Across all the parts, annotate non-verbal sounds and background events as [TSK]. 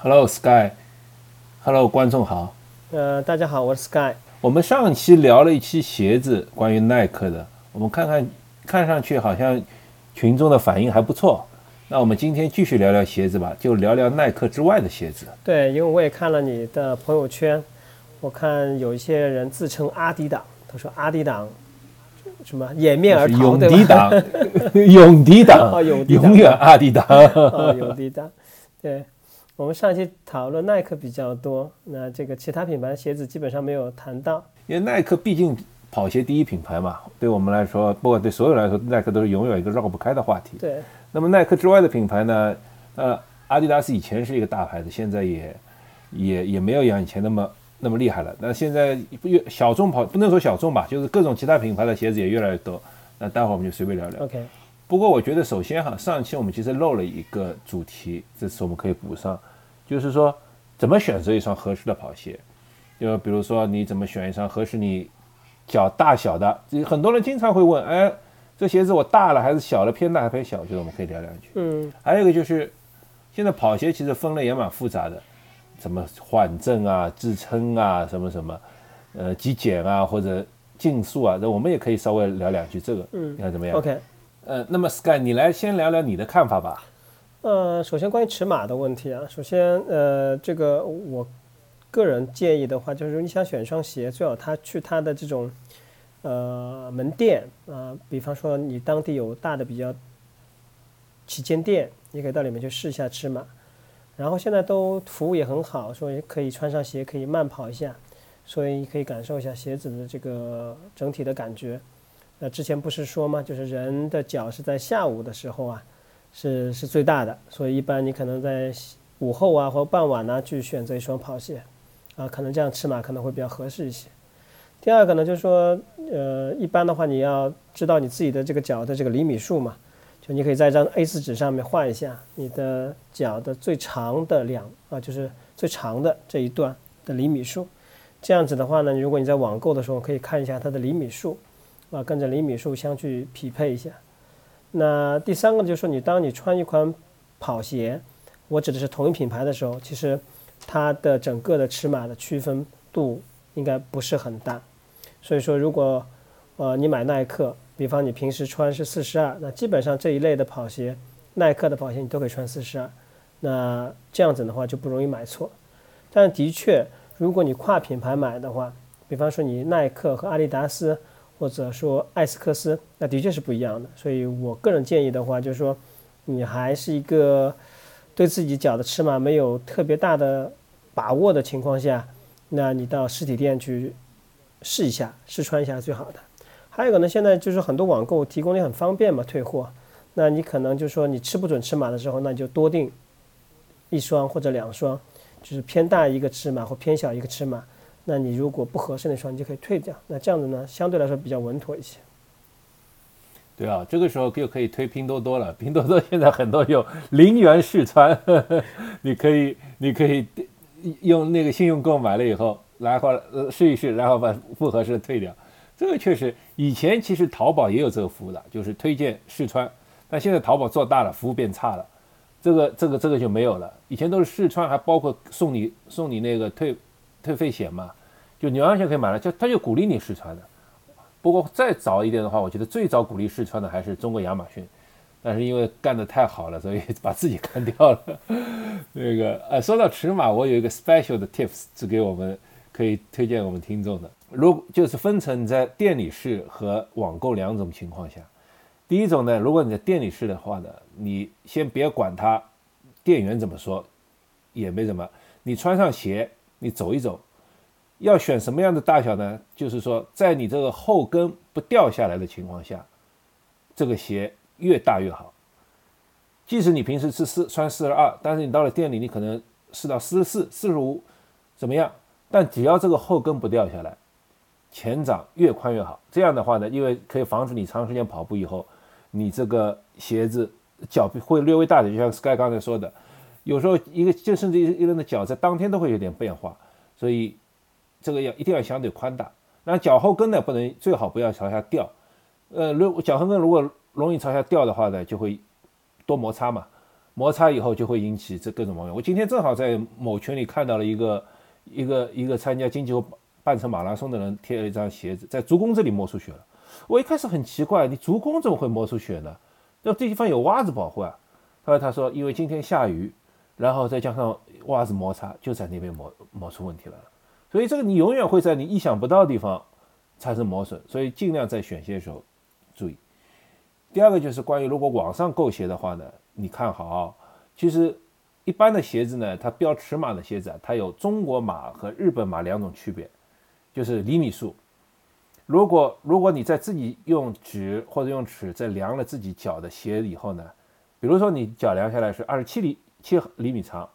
Hello Sky，Hello 观众好。呃，大家好，我是 Sky。我们上期聊了一期鞋子，关于耐克的。我们看看，看上去好像群众的反应还不错。那我们今天继续聊聊鞋子吧，就聊聊耐克之外的鞋子。对，因为我也看了你的朋友圈，我看有一些人自称阿迪党，他说阿迪党什么掩面而逃，永迪党，[LAUGHS] 永迪党，永远阿迪党，永迪党，对。我们上期讨论耐克比较多，那这个其他品牌的鞋子基本上没有谈到，因为耐克毕竟跑鞋第一品牌嘛，对我们来说，不管对所有人来说，耐克都是永远一个绕不开的话题。对。那么耐克之外的品牌呢？呃，阿迪达斯以前是一个大牌子，现在也也也没有像以前那么那么厉害了。那现在越小众跑不能说小众吧，就是各种其他品牌的鞋子也越来越多。那待会儿我们就随便聊聊。OK。不过我觉得首先哈，上期我们其实漏了一个主题，这次我们可以补上。就是说，怎么选择一双合适的跑鞋？就比如说，你怎么选一双合适你脚大小的？很多人经常会问，哎，这鞋子我大了还是小了？偏大还是偏小？我觉得我们可以聊两句。嗯。还有一个就是，现在跑鞋其实分类也蛮复杂的，什么缓震啊、支撑啊、什么什么，呃，极简啊或者竞速啊，那我们也可以稍微聊两句这个。嗯。你看怎么样？OK。呃，那么 Sky，你来先聊聊你的看法吧。呃，首先关于尺码的问题啊，首先呃，这个我个人建议的话，就是你想选一双鞋，最好他去他的这种呃门店啊，比方说你当地有大的比较旗舰店，你可以到里面去试一下尺码。然后现在都服务也很好，所以可以穿上鞋可以慢跑一下，所以你可以感受一下鞋子的这个整体的感觉。那之前不是说吗？就是人的脚是在下午的时候啊。是是最大的，所以一般你可能在午后啊或傍晚呢去选择一双跑鞋，啊，可能这样尺码可能会比较合适一些。第二个呢，就是说，呃，一般的话你要知道你自己的这个脚的这个厘米数嘛，就你可以在一张 A4 纸上面画一下你的脚的最长的两啊，就是最长的这一段的厘米数。这样子的话呢，如果你在网购的时候可以看一下它的厘米数，啊，跟着厘米数相去匹配一下。那第三个就是说，你当你穿一款跑鞋，我指的是同一品牌的时候，其实它的整个的尺码的区分度应该不是很大。所以说，如果呃你买耐克，比方你平时穿是四十二，那基本上这一类的跑鞋，耐克的跑鞋你都可以穿四十二。那这样子的话就不容易买错。但的确，如果你跨品牌买的话，比方说你耐克和阿迪达斯。或者说艾斯克斯，那的确是不一样的。所以我个人建议的话，就是说，你还是一个对自己脚的尺码没有特别大的把握的情况下，那你到实体店去试一下、试穿一下最好的。还有一个呢，现在就是很多网购提供的很方便嘛，退货。那你可能就是说你吃不准尺码的时候，那你就多订一双或者两双，就是偏大一个尺码或偏小一个尺码。那你如果不合适的时候，你就可以退掉。那这样子呢，相对来说比较稳妥一些。对啊，这个时候就可以推拼多多了。[LAUGHS] 拼多多现在很多有零元试穿，[LAUGHS] 你可以你可以用那个信用购买了以后，然后呃试一试，然后把不合适的退掉。这个确实，以前其实淘宝也有这个服务的，就是推荐试穿。但现在淘宝做大了，服务变差了，这个这个这个就没有了。以前都是试穿，还包括送你送你那个退退费险嘛。就你完全可以买了，就他就鼓励你试穿的。不过再早一点的话，我觉得最早鼓励试穿的还是中国亚马逊，但是因为干得太好了，所以 [LAUGHS] 把自己干掉了。那个呃，说到尺码，我有一个 special 的 tips 是给我们可以推荐我们听众的。如就是分成在店里试和网购两种情况下。第一种呢，如果你在店里试的话呢，你先别管他店员怎么说，也没怎么，你穿上鞋，你走一走。要选什么样的大小呢？就是说，在你这个后跟不掉下来的情况下，这个鞋越大越好。即使你平时是四穿四十二，但是你到了店里，你可能试到四十四、四十五，怎么样？但只要这个后跟不掉下来，前掌越宽越好。这样的话呢，因为可以防止你长时间跑步以后，你这个鞋子脚会略微大点。就像 Sky 刚才说的，有时候一个就甚至一个人的脚在当天都会有点变化，所以。这个要一定要相对宽大，那脚后跟呢不能最好不要朝下掉，呃，如脚后跟如果容易朝下掉的话呢，就会多摩擦嘛，摩擦以后就会引起这各种毛病。我今天正好在某群里看到了一个一个一个参加金鸡半程马拉松的人贴了一张鞋子，在足弓这里磨出血了。我一开始很奇怪，你足弓怎么会磨出血呢？那这地方有袜子保护啊。后来他说，因为今天下雨，然后再加上袜子摩擦，就在那边磨磨出问题来了。所以这个你永远会在你意想不到的地方产生磨损，所以尽量在选鞋的时候注意。第二个就是关于如果网上购鞋的话呢，你看好，其实一般的鞋子呢，它标尺码的鞋子啊，它有中国码和日本码两种区别，就是厘米数。如果如果你在自己用指或者用尺在量了自己脚的鞋以后呢，比如说你脚量下来是二十七厘七厘米长，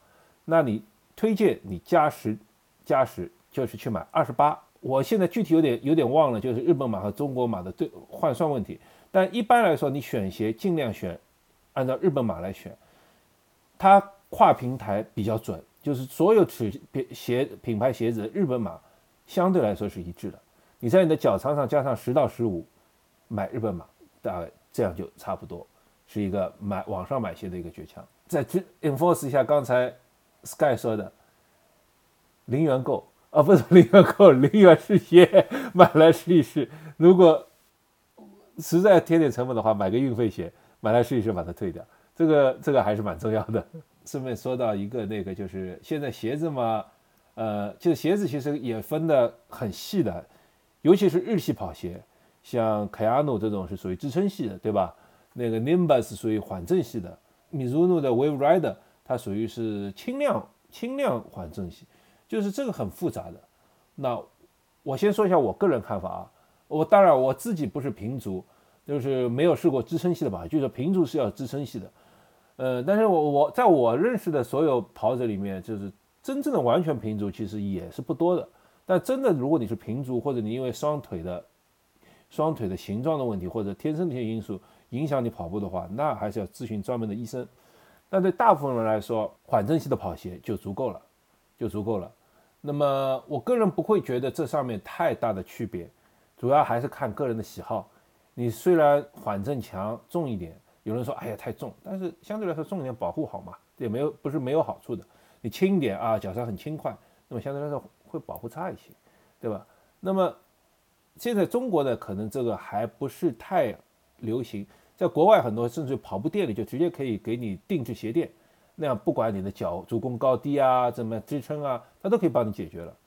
那你推荐你加十加十。就是去买二十八，我现在具体有点有点忘了，就是日本码和中国码的对换算问题。但一般来说，你选鞋尽量选按照日本码来选，它跨平台比较准，就是所有尺鞋品牌鞋子日本码相对来说是一致的。你在你的脚长上加上十到十五，买日本码，大概这样就差不多是一个买网上买鞋的一个诀窍。再去 enforce 一下刚才 Sky 说的零元购。啊，不是零元购，零元试鞋，买来试一试。如果实在添点成本的话，买个运费险，买来试一试，把它退掉。这个这个还是蛮重要的。顺便说到一个那个，就是现在鞋子嘛，呃，就是鞋子其实也分的很细的，尤其是日系跑鞋，像 Kayano 这种是属于支撑系的，对吧？那个 Nimbus 属于缓震系的，Mizuno 的 Wave Rider 它属于是轻量轻量缓震系。就是这个很复杂的，那我先说一下我个人看法啊。我当然我自己不是平足，就是没有试过支撑系的吧。就是平足是要支撑系的，呃，但是我我在我认识的所有跑者里面，就是真正的完全平足其实也是不多的。但真的如果你是平足，或者你因为双腿的双腿的形状的问题，或者天生的一些因素影响你跑步的话，那还是要咨询专门的医生。但对大部分人来说，缓震系的跑鞋就足够了，就足够了。那么我个人不会觉得这上面太大的区别，主要还是看个人的喜好。你虽然缓震强重一点，有人说哎呀太重，但是相对来说重一点保护好嘛，也没有不是没有好处的。你轻一点啊，脚上很轻快，那么相对来说会保护差一些，对吧？那么现在中国的可能这个还不是太流行，在国外很多甚至跑步店里就直接可以给你定制鞋垫。那样不管你的脚足弓高低啊，怎么支撑啊，它都可以帮你解决了。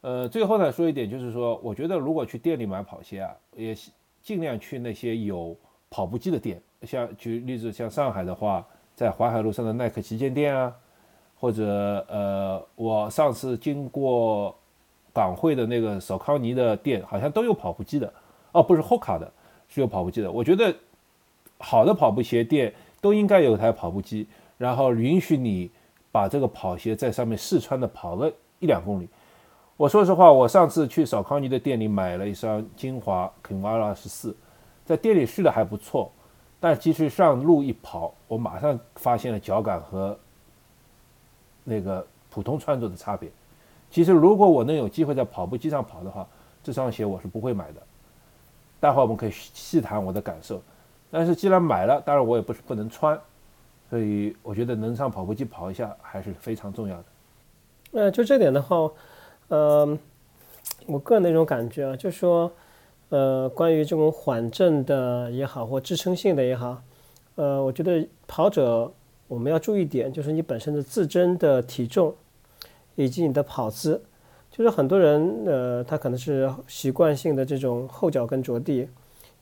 呃，最后呢说一点，就是说，我觉得如果去店里买跑鞋啊，也尽量去那些有跑步机的店，像举例子，像上海的话，在淮海路上的耐克旗舰店啊，或者呃，我上次经过港汇的那个索康尼的店，好像都有跑步机的。哦，不是 Hoka 的，是有跑步机的。我觉得好的跑步鞋店都应该有台跑步机。然后允许你把这个跑鞋在上面试穿的跑个一两公里。我说实话，我上次去少康尼的店里买了一双精华肯瓦拉十四，在店里试的还不错，但其实上路一跑，我马上发现了脚感和那个普通穿着的差别。其实如果我能有机会在跑步机上跑的话，这双鞋我是不会买的。待会儿我们可以细谈我的感受。但是既然买了，当然我也不是不能穿。所以我觉得能上跑步机跑一下还是非常重要的。呃，就这点的话，呃，我个人的一种感觉啊，就是说，呃，关于这种缓震的也好，或支撑性的也好，呃，我觉得跑者我们要注意点，就是你本身的自身的体重以及你的跑姿。就是很多人，呃，他可能是习惯性的这种后脚跟着地，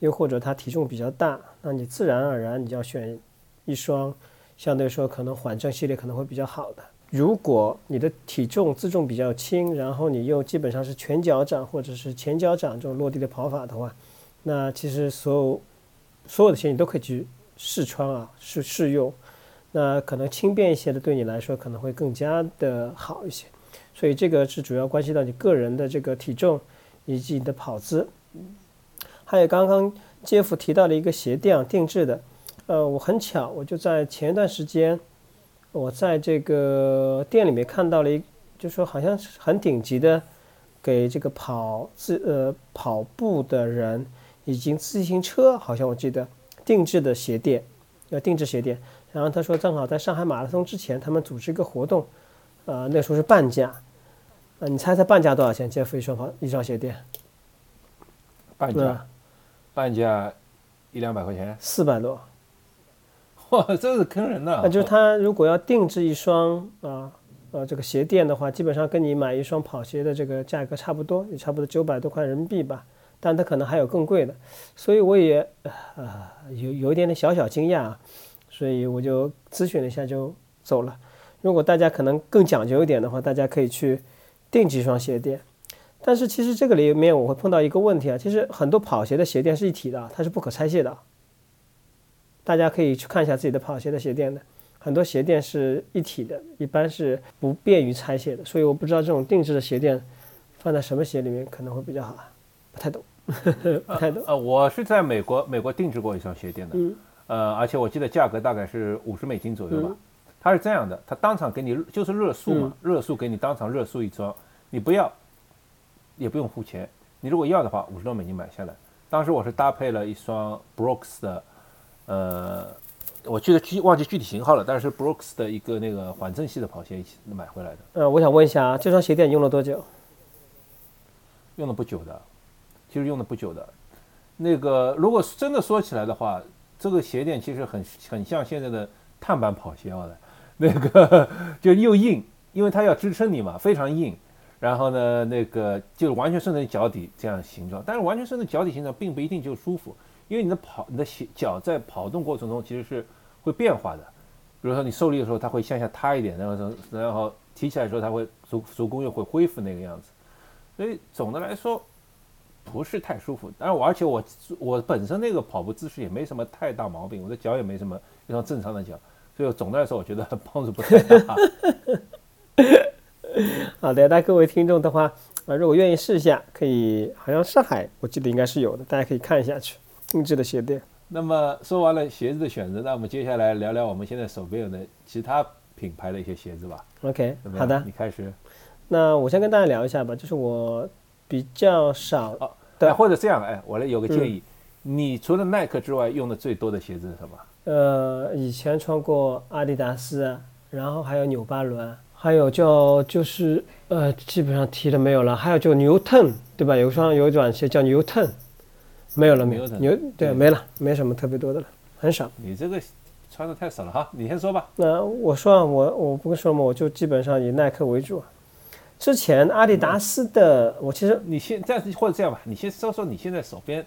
又或者他体重比较大，那你自然而然你就要选一双。相对说，可能缓震系列可能会比较好的。如果你的体重自重比较轻，然后你又基本上是全脚掌或者是前脚掌这种落地的跑法的话，那其实所有所有的鞋你都可以去试穿啊，试试用。那可能轻便一些的对你来说可能会更加的好一些。所以这个是主要关系到你个人的这个体重以及你的跑姿。还有刚刚杰夫提到了一个鞋垫定制的。呃，我很巧，我就在前一段时间，我在这个店里面看到了一，就说好像是很顶级的，给这个跑自呃跑步的人以及自行车，好像我记得定制的鞋垫，要定制鞋垫，然后他说正好在上海马拉松之前，他们组织一个活动，呃，那时候是半价，呃，你猜猜半价多少钱？杰夫？一双跑一双鞋垫，半价，半价一两百块钱，四百多，[LAUGHS] 哇，这是坑人的。那就是他如果要定制一双啊。呃，这个鞋垫的话，基本上跟你买一双跑鞋的这个价格差不多，也差不多九百多块人民币吧。但它可能还有更贵的，所以我也啊有有一点点小小惊讶，所以我就咨询了一下就走了。如果大家可能更讲究一点的话，大家可以去订几双鞋垫。但是其实这个里面我会碰到一个问题啊，其实很多跑鞋的鞋垫是一体的，它是不可拆卸的。大家可以去看一下自己的跑鞋的鞋垫的。很多鞋垫是一体的，一般是不便于拆卸的，所以我不知道这种定制的鞋垫放在什么鞋里面可能会比较好，不太懂，[LAUGHS] 不太懂。呃，我是在美国，美国定制过一双鞋垫的，嗯，呃，而且我记得价格大概是五十美金左右吧。它是这样的，它当场给你就是热塑嘛，热塑给你当场热塑一双，你不要也不用付钱，你如果要的话，五十多美金买下来。当时我是搭配了一双 Brooks 的，呃。我记得具忘记具体型号了，但是 Brooks 的一个那个缓震系的跑鞋一起买回来的。呃，我想问一下啊，这双鞋垫用了多久？用了不久的，其实用的不久的。那个如果真的说起来的话，这个鞋垫其实很很像现在的碳板跑鞋的，那个 [LAUGHS] 就又硬，因为它要支撑你嘛，非常硬。然后呢，那个就完全顺着脚底这样形状，但是完全顺着脚底形状并不一定就舒服。因为你的跑，你的鞋脚在跑动过程中其实是会变化的，比如说你受力的时候，它会向下塌一点，然后然后提起来的时候，它会足足弓又会恢复那个样子，所以总的来说不是太舒服。但是我而且我我本身那个跑步姿势也没什么太大毛病，我的脚也没什么非常正常的脚，所以总的来说我觉得 [LAUGHS] 帮助不太大。[LAUGHS] 好的，那各位听众的话，啊，如果愿意试一下，可以，好像上海我记得应该是有的，大家可以看一下去。定制的鞋垫。那么说完了鞋子的选择，那我们接下来聊聊我们现在手边有的其他品牌的一些鞋子吧。OK，好的，你开始。那我先跟大家聊一下吧，就是我比较少哦，对，或者这样，哎，我来有个建议，你除了耐克之外，用的最多的鞋子是什么？呃，以前穿过阿迪达斯，然后还有纽巴伦，还有叫就是呃，基本上提的没有了，还有就牛腾，对吧？有双有一双鞋叫牛腾。没有了，没有牛对，没了，没什么特别多的了，很少。你这个穿的太少了哈，你先说吧。那我说啊，我我不说嘛，我就基本上以耐克为主。之前阿迪达斯的，我其实你先这样或者这样吧，你先说说你现在手边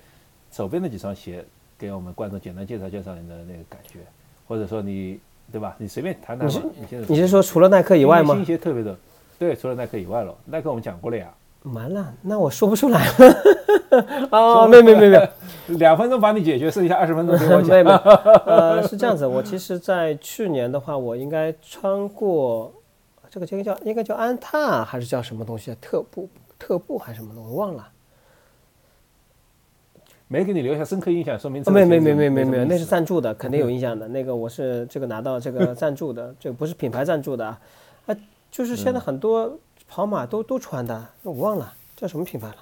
手边那几双鞋，给我们观众简单介绍介绍你的那个感觉，或者说你对吧？你随便谈谈吧。你现在你是说除了耐克以外吗？特别的，对，除了耐克以外了。耐克我们讲过了呀。完了，那我说不出来了。[LAUGHS] 啊，没没没没，[LAUGHS] 两分钟把你解决，剩下二十分钟给我讲。没没，[LAUGHS] 呃，是这样子。我其实，在去年的话，我应该穿过这个，这个叫应该叫安踏还是叫什么东西？特步、特步还是什么东西？我忘了。没给你留下深刻印象，说明没没没没没没有，那是赞助的，[LAUGHS] 肯定有印象的。那个我是这个拿到这个赞助的，[LAUGHS] 这个不是品牌赞助的啊。啊，就是现在很多。跑马都都穿的，我忘了叫什么品牌了。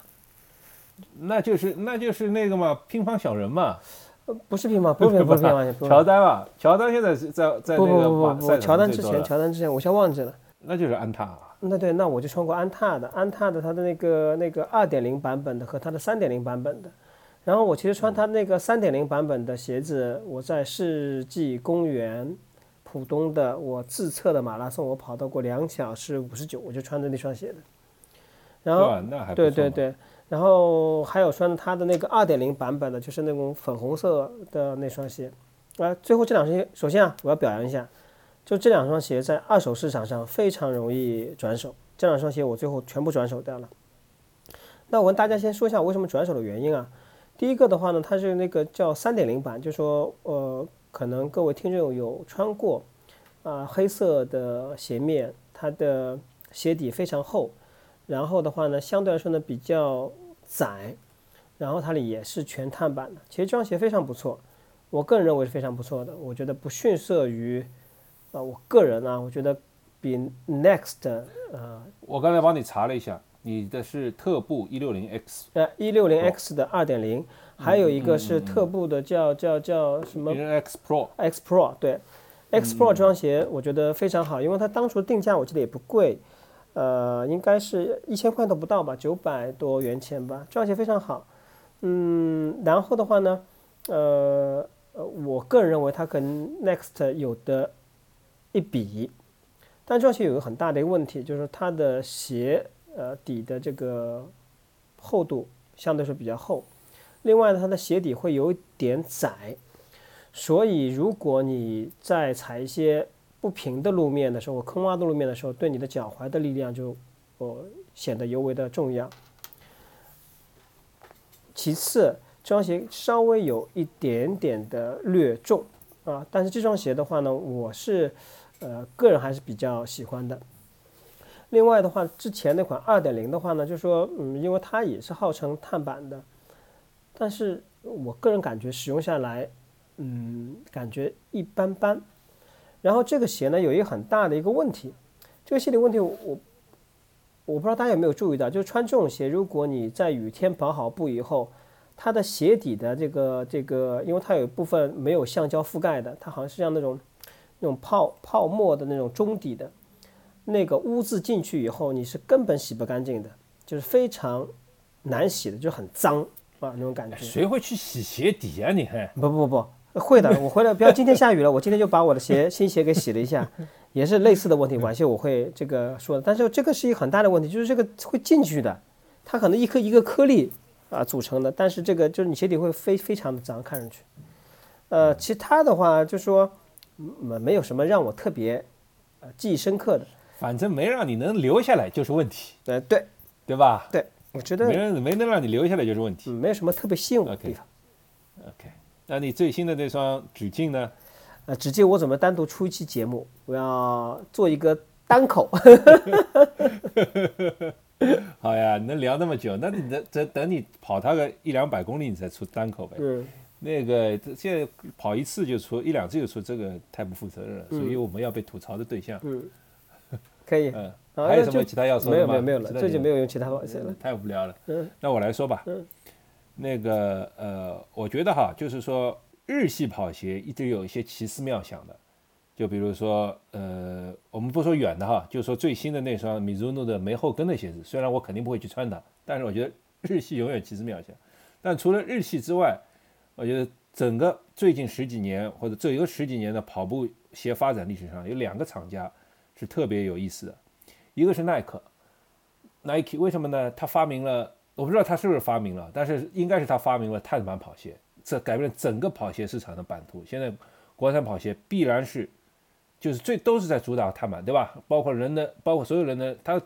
那就是那就是那个嘛，乒乓小人嘛。呃，不是乒乓，不是乒乓，不是乒乓。乔丹嘛，乔丹现在是在在那个不不不不，乔丹之前，乔丹之前，我先忘记了。那就是安踏。那对，那我就穿过安踏的，安踏的它的那个那个二点零版本的和它的三点零版本的。然后我其实穿它那个三点零版本的鞋子，我在世纪公园。浦东的我自测的马拉松，我跑到过两小时五十九，我就穿着那双鞋的。然后，对对对，然后还有穿它的那个二点零版本的，就是那种粉红色的那双鞋。啊，最后这两双鞋，首先啊，我要表扬一下，就这两双鞋在二手市场上非常容易转手。这两双鞋我最后全部转手掉了。那我跟大家先说一下为什么转手的原因啊。第一个的话呢，它是那个叫三点零版，就说呃。可能各位听众有穿过，啊，黑色的鞋面，它的鞋底非常厚，然后的话呢，相对来说呢比较窄，然后它里也是全碳板的。其实这双鞋非常不错，我个人认为是非常不错的。我觉得不逊色于，啊，我个人啊，我觉得比 Next，呃，我刚才帮你查了一下，你的是特步一六零 X，呃，一六零 X 的二点零。还有一个是特步的，叫叫叫什么？X Pro。X Pro 对，Explore 这双鞋我觉得非常好，因为它当初定价我记得也不贵，呃，应该是一千块都不到吧，九百多元钱吧。这双鞋非常好，嗯，然后的话呢，呃，呃，我个人认为它跟 Next 有的一比，但这双鞋有个很大的一个问题，就是它的鞋呃底的这个厚度相对是比较厚，另外呢，它的鞋底会有一点窄。所以，如果你在踩一些不平的路面的时候，坑洼的路面的时候，对你的脚踝的力量就，呃，显得尤为的重要。其次，这双鞋稍微有一点点的略重啊，但是这双鞋的话呢，我是，呃，个人还是比较喜欢的。另外的话，之前那款二点零的话呢，就说，嗯，因为它也是号称碳板的，但是我个人感觉使用下来。嗯，感觉一般般。然后这个鞋呢，有一个很大的一个问题，这个鞋的问题，我我不知道大家有没有注意到，就是穿这种鞋，如果你在雨天跑好步以后，它的鞋底的这个这个，因为它有一部分没有橡胶覆盖的，它好像是像那种那种泡泡沫的那种中底的，那个污渍进去以后，你是根本洗不干净的，就是非常难洗的，就很脏啊那种感觉。谁会去洗鞋底啊？你还不不不。会的，我回来不要今天下雨了，我今天就把我的鞋新鞋给洗了一下，也是类似的问题。晚些我会这个说的，但是这个是一个很大的问题，就是这个会进去的，它可能一颗一个颗粒啊组成的，但是这个就是你鞋底会非非常的脏，看上去。呃，其他的话就说没没有什么让我特别呃记忆深刻的，反正没让你能留下来就是问题。呃，对，对吧？对，我觉得没人没能让你留下来就是问题，没有什么特别吸引我的地方。OK。那你最新的那双指镜呢？呃，指镜我准备单独出一期节目，我要做一个单口。[LAUGHS] 好呀，能聊那么久，那你等等等你跑它个一两百公里，你再出单口呗。嗯。那个现在跑一次就出一两次就出，这个太不负责任了，所以我们要被吐槽的对象。嗯。可以。嗯。还有什么其他要说的吗？没有没有没有了，这就没有用其他话说了。太无聊了。嗯。那我来说吧。嗯。那个呃，我觉得哈，就是说日系跑鞋一直有一些奇思妙想的，就比如说呃，我们不说远的哈，就说最新的那双 Mizuno 的没后跟的鞋子，虽然我肯定不会去穿它，但是我觉得日系永远奇思妙想。但除了日系之外，我觉得整个最近十几年或者这一个十几年的跑步鞋发展历史上，有两个厂家是特别有意思的，一个是耐克，Nike 为什么呢？他发明了。我不知道他是不是发明了，但是应该是他发明了碳板跑鞋，这改变了整个跑鞋市场的版图。现在国产跑鞋必然是，就是最都是在主打碳板，对吧？包括人的，包括所有人的，他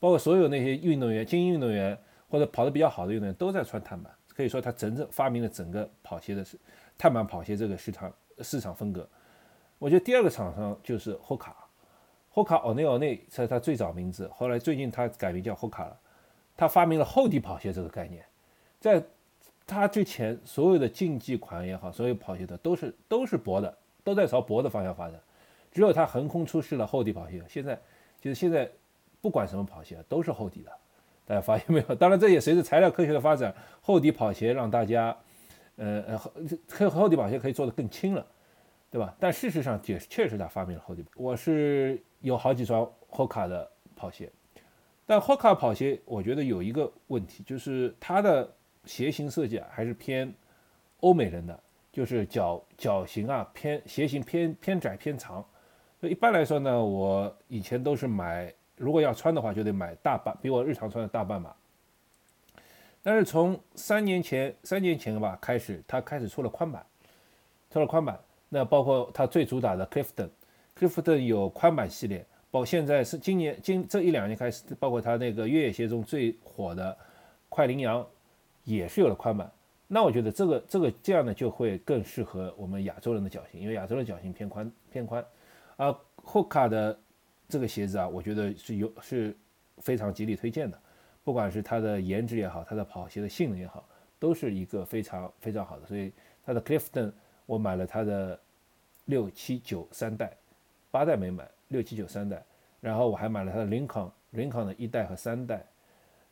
包括所有那些运动员、精英运动员或者跑得比较好的运动员都在穿碳板。可以说他真正发明了整个跑鞋的是碳板跑鞋这个市场市场风格。我觉得第二个厂商就是 Hoka，Hoka 奥内奥内是他最早名字，后来最近他改名叫 Hoka 了。他发明了厚底跑鞋这个概念，在他之前，所有的竞技款也好，所有跑鞋的都是都是薄的，都在朝薄的方向发展。只有他横空出世了厚底跑鞋。现在就是现在，不管什么跑鞋都是厚底的，大家发现没有？当然，这也随着材料科学的发展，厚底跑鞋让大家，呃呃，厚厚底跑鞋可以做得更轻了，对吧？但事实上，也确实他发明了厚底。我是有好几双 Hoka 的跑鞋。但 Hoka 跑鞋，我觉得有一个问题，就是它的鞋型设计啊，还是偏欧美人的，就是脚脚型啊偏鞋型偏偏窄偏长。一般来说呢，我以前都是买，如果要穿的话，就得买大半，比我日常穿的大半码。但是从三年前三年前吧开始，它开始出了宽版，出了宽版，那包括它最主打的 Clifton Clifton 有宽版系列。包括现在是今年今这一两年开始，包括它那个越野鞋中最火的快羚羊，也是有了宽版。那我觉得这个这个这样呢，就会更适合我们亚洲人的脚型，因为亚洲的脚型偏宽偏宽。而 Hoka 的这个鞋子啊，我觉得是有是非常极力推荐的，不管是它的颜值也好，它的跑鞋的性能也好，都是一个非常非常好的。所以它的 Clifton 我买了它的六七九三代，八代没买。六七九三代，然后我还买了它的林肯，林肯的一代和三代，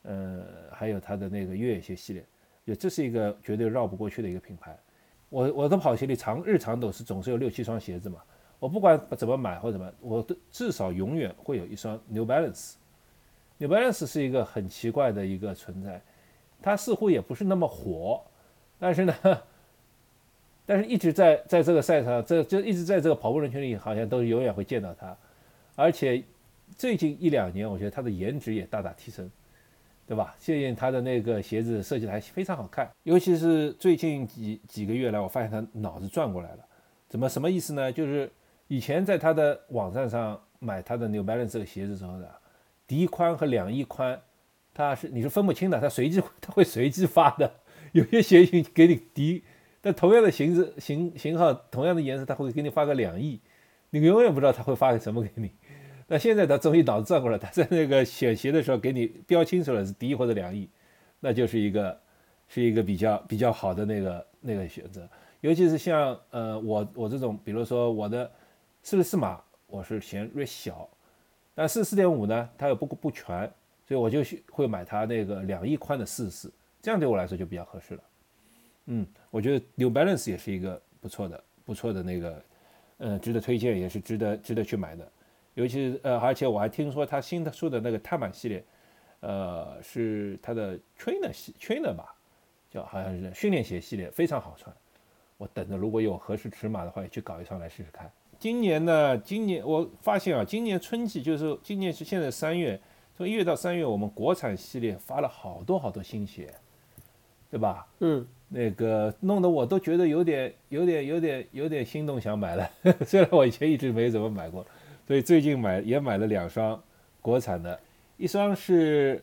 呃，还有它的那个越野鞋系列，就这是一个绝对绕不过去的一个品牌。我我的跑鞋里常日常都是总是有六七双鞋子嘛，我不管怎么买或怎么，我都至少永远会有一双 New Balance。New Balance 是一个很奇怪的一个存在，它似乎也不是那么火，但是呢，但是一直在在这个赛场，这就一直在这个跑步人群里，好像都永远会见到他。而且最近一两年，我觉得他的颜值也大大提升，对吧？最近他的那个鞋子设计的还非常好看，尤其是最近几几个月来，我发现他脑子转过来了。怎么什么意思呢？就是以前在他的网站上买他的 New Balance 这个鞋子时候的底宽和两翼宽，它是你是分不清的，它随机它会随机发的。有些鞋型给你底，但同样的型子型型号，同样的颜色，它会给你发个两亿，你永远不知道它会发个什么给你。那现在他终于脑子转过来，他在那个选鞋的时候给你标清楚了是第一或者两亿，那就是一个是一个比较比较好的那个那个选择。尤其是像呃我我这种，比如说我的四十四码，我是嫌略小，但四十四点五呢，它又不不全，所以我就会买它那个两亿宽的四十四，这样对我来说就比较合适了。嗯，我觉得 New Balance 也是一个不错的不错的那个，嗯，值得推荐，也是值得值得去买的。尤其是呃，而且我还听说他新的出的那个碳板系列，呃，是他的 Trainer 系 Trainer 吧，叫好像是训练鞋系列，非常好穿。我等着，如果有合适尺码的话，也去搞一双来试试看。今年呢，今年我发现啊，今年春季就是今年是现在三月，从一月到三月，我们国产系列发了好多好多新鞋，对吧？嗯，那个弄得我都觉得有点、有点、有点、有点心动，想买了。[LAUGHS] 虽然我以前一直没怎么买过，所以最近买也买了两双国产的，一双是，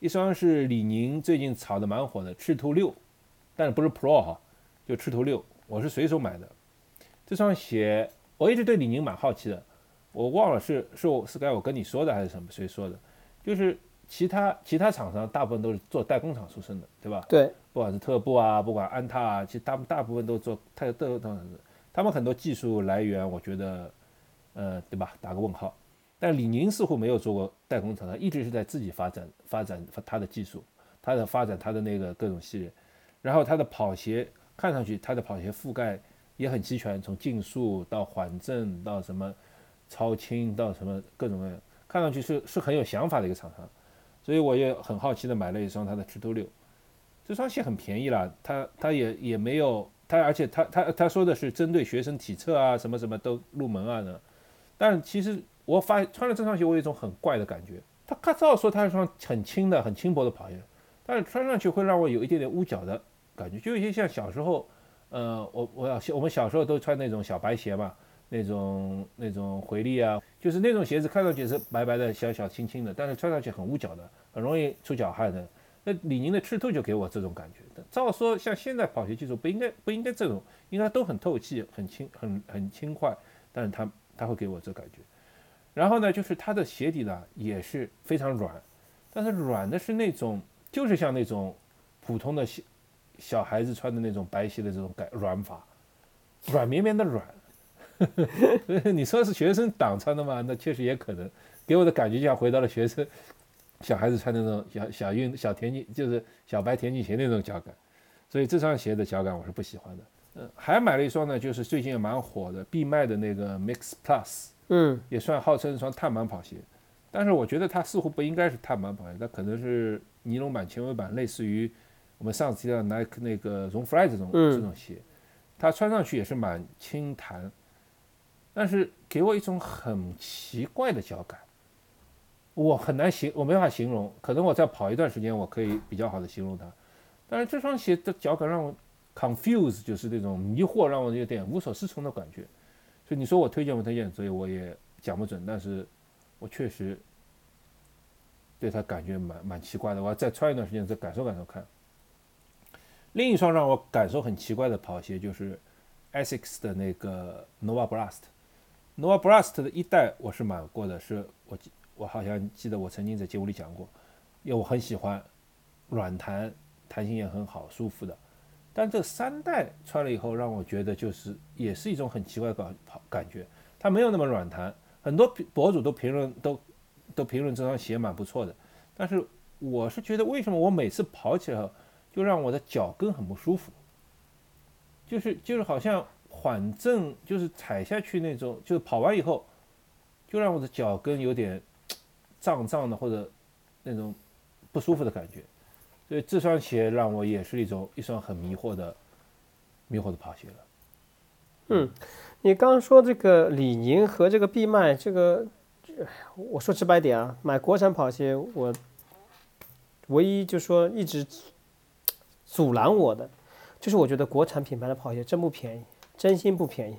一双是李宁最近炒的蛮火的赤兔六，但是不是 Pro 哈。就赤兔六，我是随手买的。这双鞋我一直对李宁蛮好奇的，我忘了是是我是该我跟你说的还是什么谁说的？就是其他其他厂商大部分都是做代工厂出身的，对吧？对，不管是特步啊，不管安踏啊，其实大大部分都做太都都他们很多技术来源，我觉得呃对吧？打个问号。但李宁似乎没有做过代工厂，他一直是在自己发展发展他的技术，他的发展他的那个各种系列，然后他的跑鞋。看上去他的跑鞋覆盖也很齐全，从竞速到缓震到什么超轻到什么各种各样，看上去是是很有想法的一个厂商，所以我也很好奇的买了一双他的赤兔六，这双鞋很便宜了，它它也也没有它，而且它它他说的是针对学生体测啊什么什么都入门啊的，但其实我发穿了这双鞋，我有一种很怪的感觉，它它照说它是双很轻的很轻薄的跑鞋，但是穿上去会让我有一点点捂脚的。感觉就有些像小时候，呃，我我要我们小时候都穿那种小白鞋嘛，那种那种回力啊，就是那种鞋子看上去是白白的、小小轻轻的，但是穿上去很捂脚的，很容易出脚汗的。那李宁的赤兔就给我这种感觉。照说像现在跑鞋技术不应该不应该这种，应该都很透气、很轻、很很轻快，但是它它会给我这感觉。然后呢，就是它的鞋底呢也是非常软，但是软的是那种就是像那种普通的鞋。小孩子穿的那种白鞋的这种感软法，软绵绵的软。[LAUGHS] 你说是学生党穿的吗？那确实也可能，给我的感觉就像回到了学生小孩子穿的那种小小运小田径，就是小白田径鞋那种脚感。所以这双鞋的脚感我是不喜欢的。嗯，还买了一双呢，就是最近也蛮火的，必卖的那个 Mix Plus，嗯，也算号称一双碳板跑鞋，但是我觉得它似乎不应该是碳板跑鞋，它可能是尼龙板、纤维板，类似于。我们上次提到 Nike 那个 Zoom Fly 这种这种鞋，它穿上去也是蛮轻弹，但是给我一种很奇怪的脚感，我很难形，我没法形容。可能我再跑一段时间，我可以比较好的形容它。但是这双鞋的脚感让我 confuse，就是那种迷惑，让我有点无所适从的感觉。所以你说我推荐不推荐？所以我也讲不准。但是我确实对它感觉蛮蛮奇怪的。我要再穿一段时间，再感受感受看。另一双让我感受很奇怪的跑鞋就是 Asics 的那个 Nova Blast。Nova Blast 的一代我是买过的，是我我好像记得我曾经在节目里讲过，因为我很喜欢，软弹，弹性也很好，舒服的。但这三代穿了以后，让我觉得就是也是一种很奇怪的感跑感觉，它没有那么软弹。很多博主都评论都都评论这双鞋蛮不错的，但是我是觉得为什么我每次跑起来。就让我的脚跟很不舒服，就是就是好像缓震，就是踩下去那种，就是跑完以后，就让我的脚跟有点胀胀的或者那种不舒服的感觉。所以这双鞋让我也是一种一双很迷惑的迷惑的跑鞋了。嗯，你刚刚说这个李宁和这个必迈，这个我说直白点啊，买国产跑鞋，我唯一就说一直阻拦我的，就是我觉得国产品牌的跑鞋真不便宜，真心不便宜。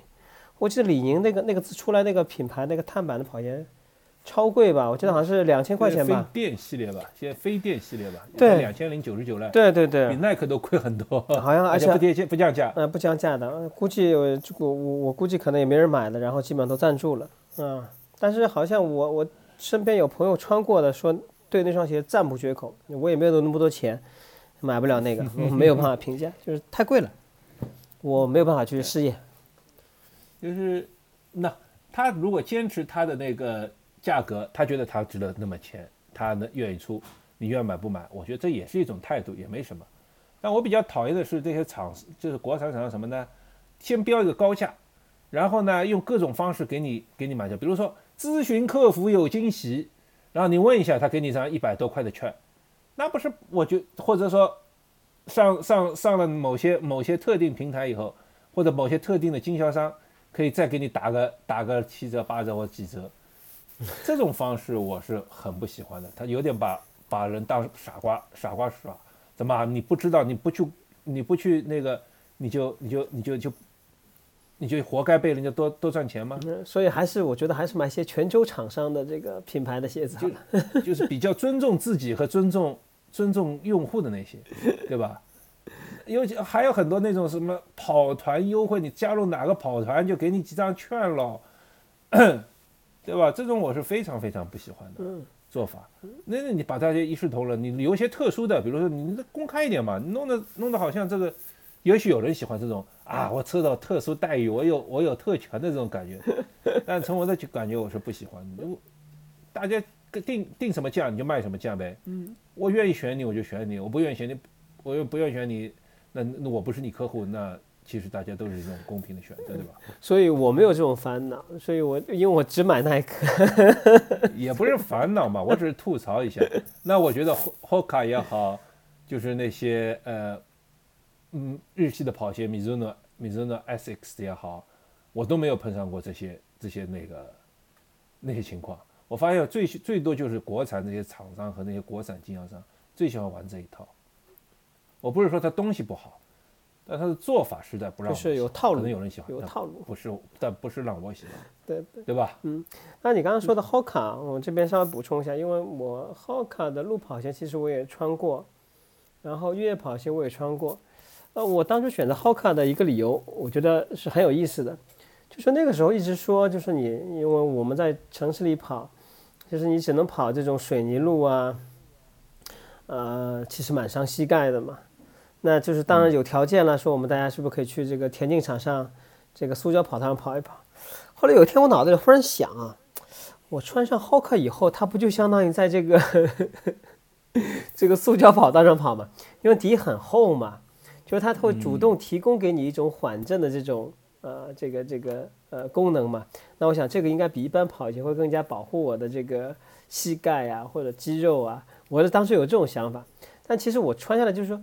我记得李宁那个那个出来那个品牌那个碳板的跑鞋。超贵吧？我记得好像是两千块钱吧。飞电系列吧，现在飞电系列吧，对，两千零九十九了。对对对，比耐克都贵很多。好像 [LAUGHS] 而且不跌不降价。嗯，不降价的，估计我我我估计可能也没人买了，然后基本上都赞助了。嗯，但是好像我我身边有朋友穿过的，说对那双鞋赞不绝口。我也没有那么多钱，买不了那个，[LAUGHS] 我没有办法评价，就是太贵了，我没有办法去试验。就是那他如果坚持他的那个。价格，他觉得他值得那么钱，他能愿意出，你愿买不买？我觉得这也是一种态度，也没什么。但我比较讨厌的是这些厂，就是国产厂商什么呢？先标一个高价，然后呢用各种方式给你给你买下，比如说咨询客服有惊喜，然后你问一下，他给你张一百多块的券，那不是我就或者说上上上了某些某些特定平台以后，或者某些特定的经销商可以再给你打个打个七折八折或几折。[LAUGHS] 这种方式我是很不喜欢的，他有点把把人当傻瓜傻瓜耍，怎么你不知道你不去你不去那个你就你就你就就你就活该被人家多多赚钱吗？所以还是我觉得还是买些全球厂商的这个品牌的鞋子，就 [LAUGHS] 就是比较尊重自己和尊重尊重用户的那些，对吧？尤其还有很多那种什么跑团优惠，你加入哪个跑团就给你几张券了。对吧？这种我是非常非常不喜欢的做法。那那你把大家一视同仁，你有一些特殊的，比如说你公开一点嘛，弄得弄得好像这个，也许有人喜欢这种啊，我受到特殊待遇，我有我有特权的这种感觉。但从我的感觉，我是不喜欢的。大家定定什么价你就卖什么价呗。嗯，我愿意选你我就选你，我不愿意选你，我又不愿意选你，那那我不是你客户那。其实大家都是一种公平的选择，对吧？所以我没有这种烦恼，所以我因为我只买耐克，[LAUGHS] 也不是烦恼嘛，我只是吐槽一下。那我觉得 Hoka 也好，就是那些呃嗯日系的跑鞋，Mizuno Mizuno SX 也好，我都没有碰上过这些这些那个那些情况。我发现最最多就是国产这些厂商和那些国产经销商最喜欢玩这一套。我不是说它东西不好。但他的做法实在不让，就是有套路，可能有人喜欢，有套路，不是，但不是让我喜欢，对对，对吧？嗯，那你刚刚说的 Hoka，我这边稍微补充一下，因为我 Hoka 的路跑鞋其实我也穿过，然后越野跑鞋我也穿过，呃，我当初选择 Hoka 的一个理由，我觉得是很有意思的，就是那个时候一直说，就是你因为我们在城市里跑，就是你只能跑这种水泥路啊，呃，其实蛮伤膝盖的嘛。那就是当然有条件了，说我们大家是不是可以去这个田径场上，这个塑胶跑道上跑一跑？后来有一天我脑子里忽然想啊，我穿上 Hoka 以后，它不就相当于在这个 [LAUGHS] 这个塑胶跑道上跑嘛？因为底很厚嘛，就是它会主动提供给你一种缓震的这种呃这个这个呃功能嘛。那我想这个应该比一般跑鞋会更加保护我的这个膝盖啊或者肌肉啊。我是当时有这种想法，但其实我穿下来就是说。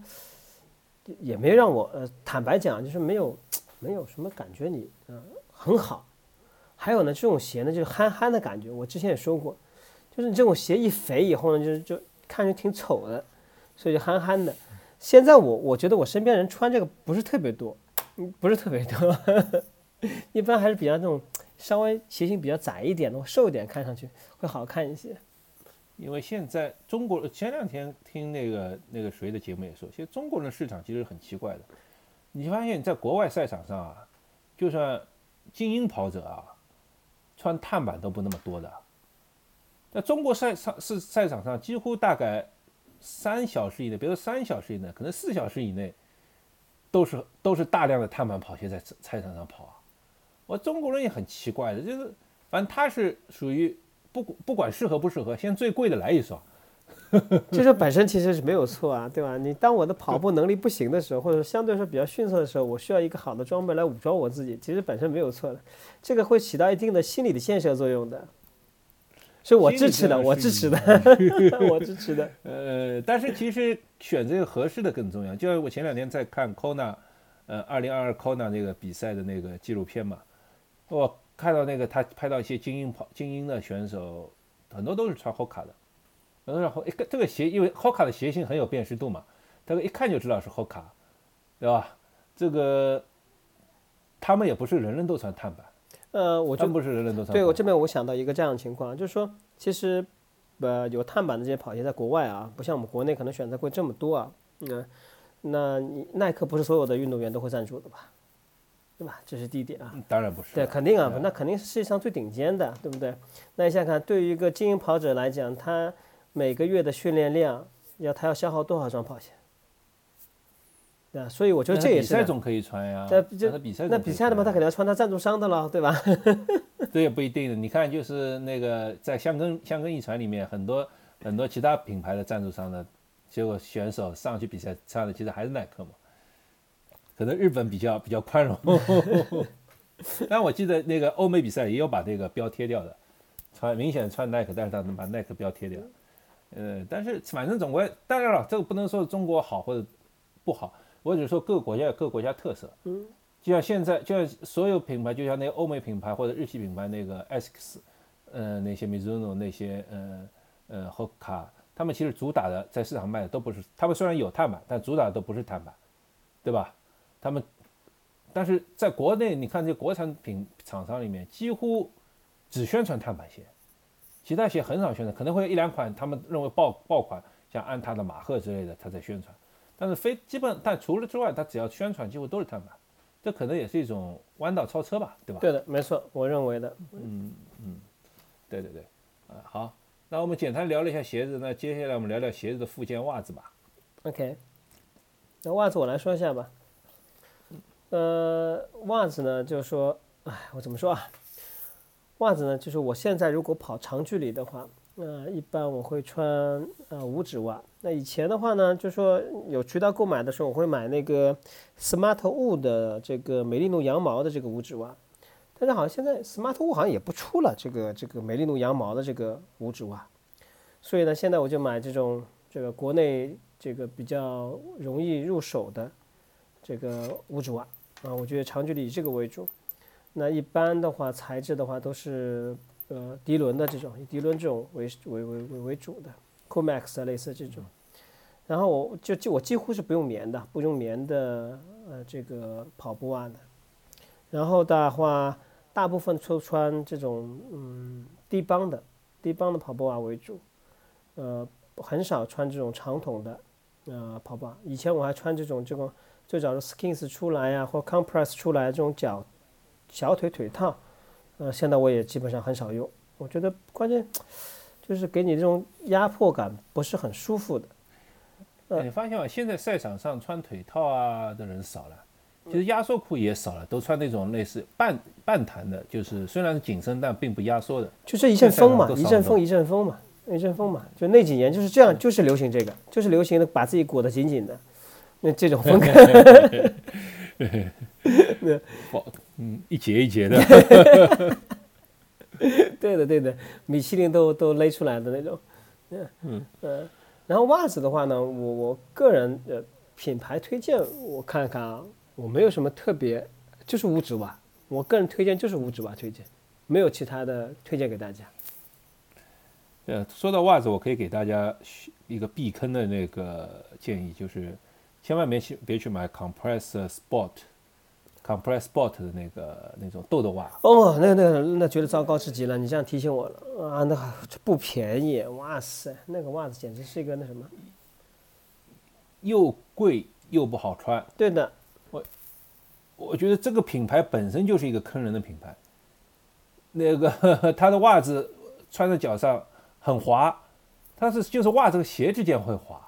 也没让我呃，坦白讲，就是没有，没有什么感觉，你嗯很好。还有呢，这种鞋呢，就是憨憨的感觉。我之前也说过，就是你这种鞋一肥以后呢，就是就看着挺丑的，所以就憨憨的。现在我我觉得我身边人穿这个不是特别多，不是特别多，[LAUGHS] 一般还是比较这种稍微鞋型比较窄一点的，瘦一点，看上去会好看一些。因为现在中国前两天听那个那个谁的节目也说，其实中国人市场其实很奇怪的。你发现在国外赛场上啊，就算精英跑者啊，穿碳板都不那么多的。在中国赛场是赛场上，几乎大概三小时以内，别说三小时以内，可能四小时以内，都是都是大量的碳板跑鞋在赛场上跑啊。我中国人也很奇怪的，就是反正他是属于。不不管适合不适合，先最贵的来一双，这 [LAUGHS] 说本身其实是没有错啊，对吧？你当我的跑步能力不行的时候，或者相对来说比较逊色的时候，我需要一个好的装备来武装我自己，其实本身没有错的，这个会起到一定的心理的建设作用的，是我支持的，我支持的，[LAUGHS] 我支持的。[LAUGHS] 呃，但是其实选这个合适的更重要。就像我前两天在看 Kona，呃，二零二二 Kona 那个比赛的那个纪录片嘛，我看到那个他拍到一些精英跑精英的选手，很多都是穿 Hoka 的。很多然后一个这个鞋，因为 Hoka 的鞋型很有辨识度嘛，这个一看就知道是 Hoka，对吧？这个他们也不是人人都穿碳板，呃，我真不是人人都穿。对我这边我想到一个这样的情况，就是说，其实呃有碳板的这些跑鞋在国外啊，不像我们国内可能选择会这么多啊。嗯，那你耐克不是所有的运动员都会赞助的吧？对吧？这是第一点啊。当然不是。对，肯定啊，那肯定是世界上最顶尖的，对不对？那你想想看，对于一个精英跑者来讲，他每个月的训练量，要他要消耗多少双跑鞋？对啊，所以我觉得这也是。比赛总可以穿呀。那比赛那比赛的嘛，他肯定要穿他赞助商的了，对吧？[LAUGHS] 这也不一定的。你看，就是那个在香根香根一传里面，很多很多其他品牌的赞助商的，结果选手上去比赛穿的其实还是耐克嘛。可能日本比较比较宽容。[LAUGHS] 但我记得那个欧美比赛也有把这个标贴掉的，穿明显穿耐克，但是他能把耐克标贴掉。呃，但是反正总归，当然了，这个不能说中国好或者不好，我只是说各个国家有各个国家特色。嗯，就像现在，就像所有品牌，就像那个欧美品牌或者日系品牌那个 ASICS，呃，那些 Mizuno 那些呃呃 Hoka，他们其实主打的在市场卖的都不是，他们虽然有碳板，但主打的都不是碳板，对吧？他们，但是在国内，你看这国产品厂商里面，几乎只宣传碳板鞋。其他鞋很少宣传，可能会有一两款他们认为爆爆款，像安踏的马赫之类的，他在宣传。但是非基本，但除了之外，他只要宣传，几乎都是碳板。这可能也是一种弯道超车吧，对吧？对的，没错，我认为的。嗯嗯，对对对，啊好，那我们简单聊了一下鞋子，那接下来我们聊聊鞋子的附件袜子吧。OK，那袜子我来说一下吧。呃，袜子呢，就是说，哎，我怎么说啊？袜子呢，就是我现在如果跑长距离的话，呃，一般我会穿呃五指袜。那以前的话呢，就是说有渠道购买的时候，我会买那个 Smartwool 的这个美利奴羊毛的这个五指袜。但是好像现在 Smartwool 好像也不出了这个这个美利奴羊毛的这个五指袜。所以呢，现在我就买这种这个国内这个比较容易入手的这个五指袜啊，我觉得长距离以这个为主。那一般的话，材质的话都是呃涤纶的这种，以涤纶这种为为为为为主的，Coolmax 类似这种。然后我就就我几乎是不用棉的，不用棉的呃这个跑步袜的。然后的话，大部分都穿这种嗯低帮的低帮的跑步袜为主，呃很少穿这种长筒的呃跑步袜。以前我还穿这种这种最早的 Skins 出来呀，或 Compress 出来这种脚。小腿腿套，呃，现在我也基本上很少用。我觉得关键 [TSK] 就是给你这种压迫感不是很舒服的。你发现吗？现在赛场上穿腿套啊的人少了，其实压缩裤也少了，都穿那种类似半半弹的，就是虽然是紧身，但并不压缩的。就这一阵风嘛，一阵风一阵风嘛，一阵风嘛。就那几年就是这样，就是流行这个，就是流行的把自己裹得紧紧的，那这种风格。[LAUGHS] 那嗯，一节一节的 [LAUGHS] [LAUGHS] 对的对的，米其林都都勒出来的那种，嗯嗯然后袜子的话呢，我我个人的品牌推荐，我看看啊，我没有什么特别，就是五指袜，我个人推荐就是五指袜推荐，没有其他的推荐给大家。呃，说到袜子，我可以给大家一个避坑的那个建议，就是千万别去别去买 Compress Sport。Compress Sport 的那个那种豆豆袜哦，那那那觉得糟糕至极了。你这样提醒我了啊，那不便宜，哇塞，那个袜子简直是一个那什么，又贵又不好穿。对的，我我觉得这个品牌本身就是一个坑人的品牌。那个 [LAUGHS] 它的袜子穿在脚上很滑，它是就是袜子和鞋之间会滑，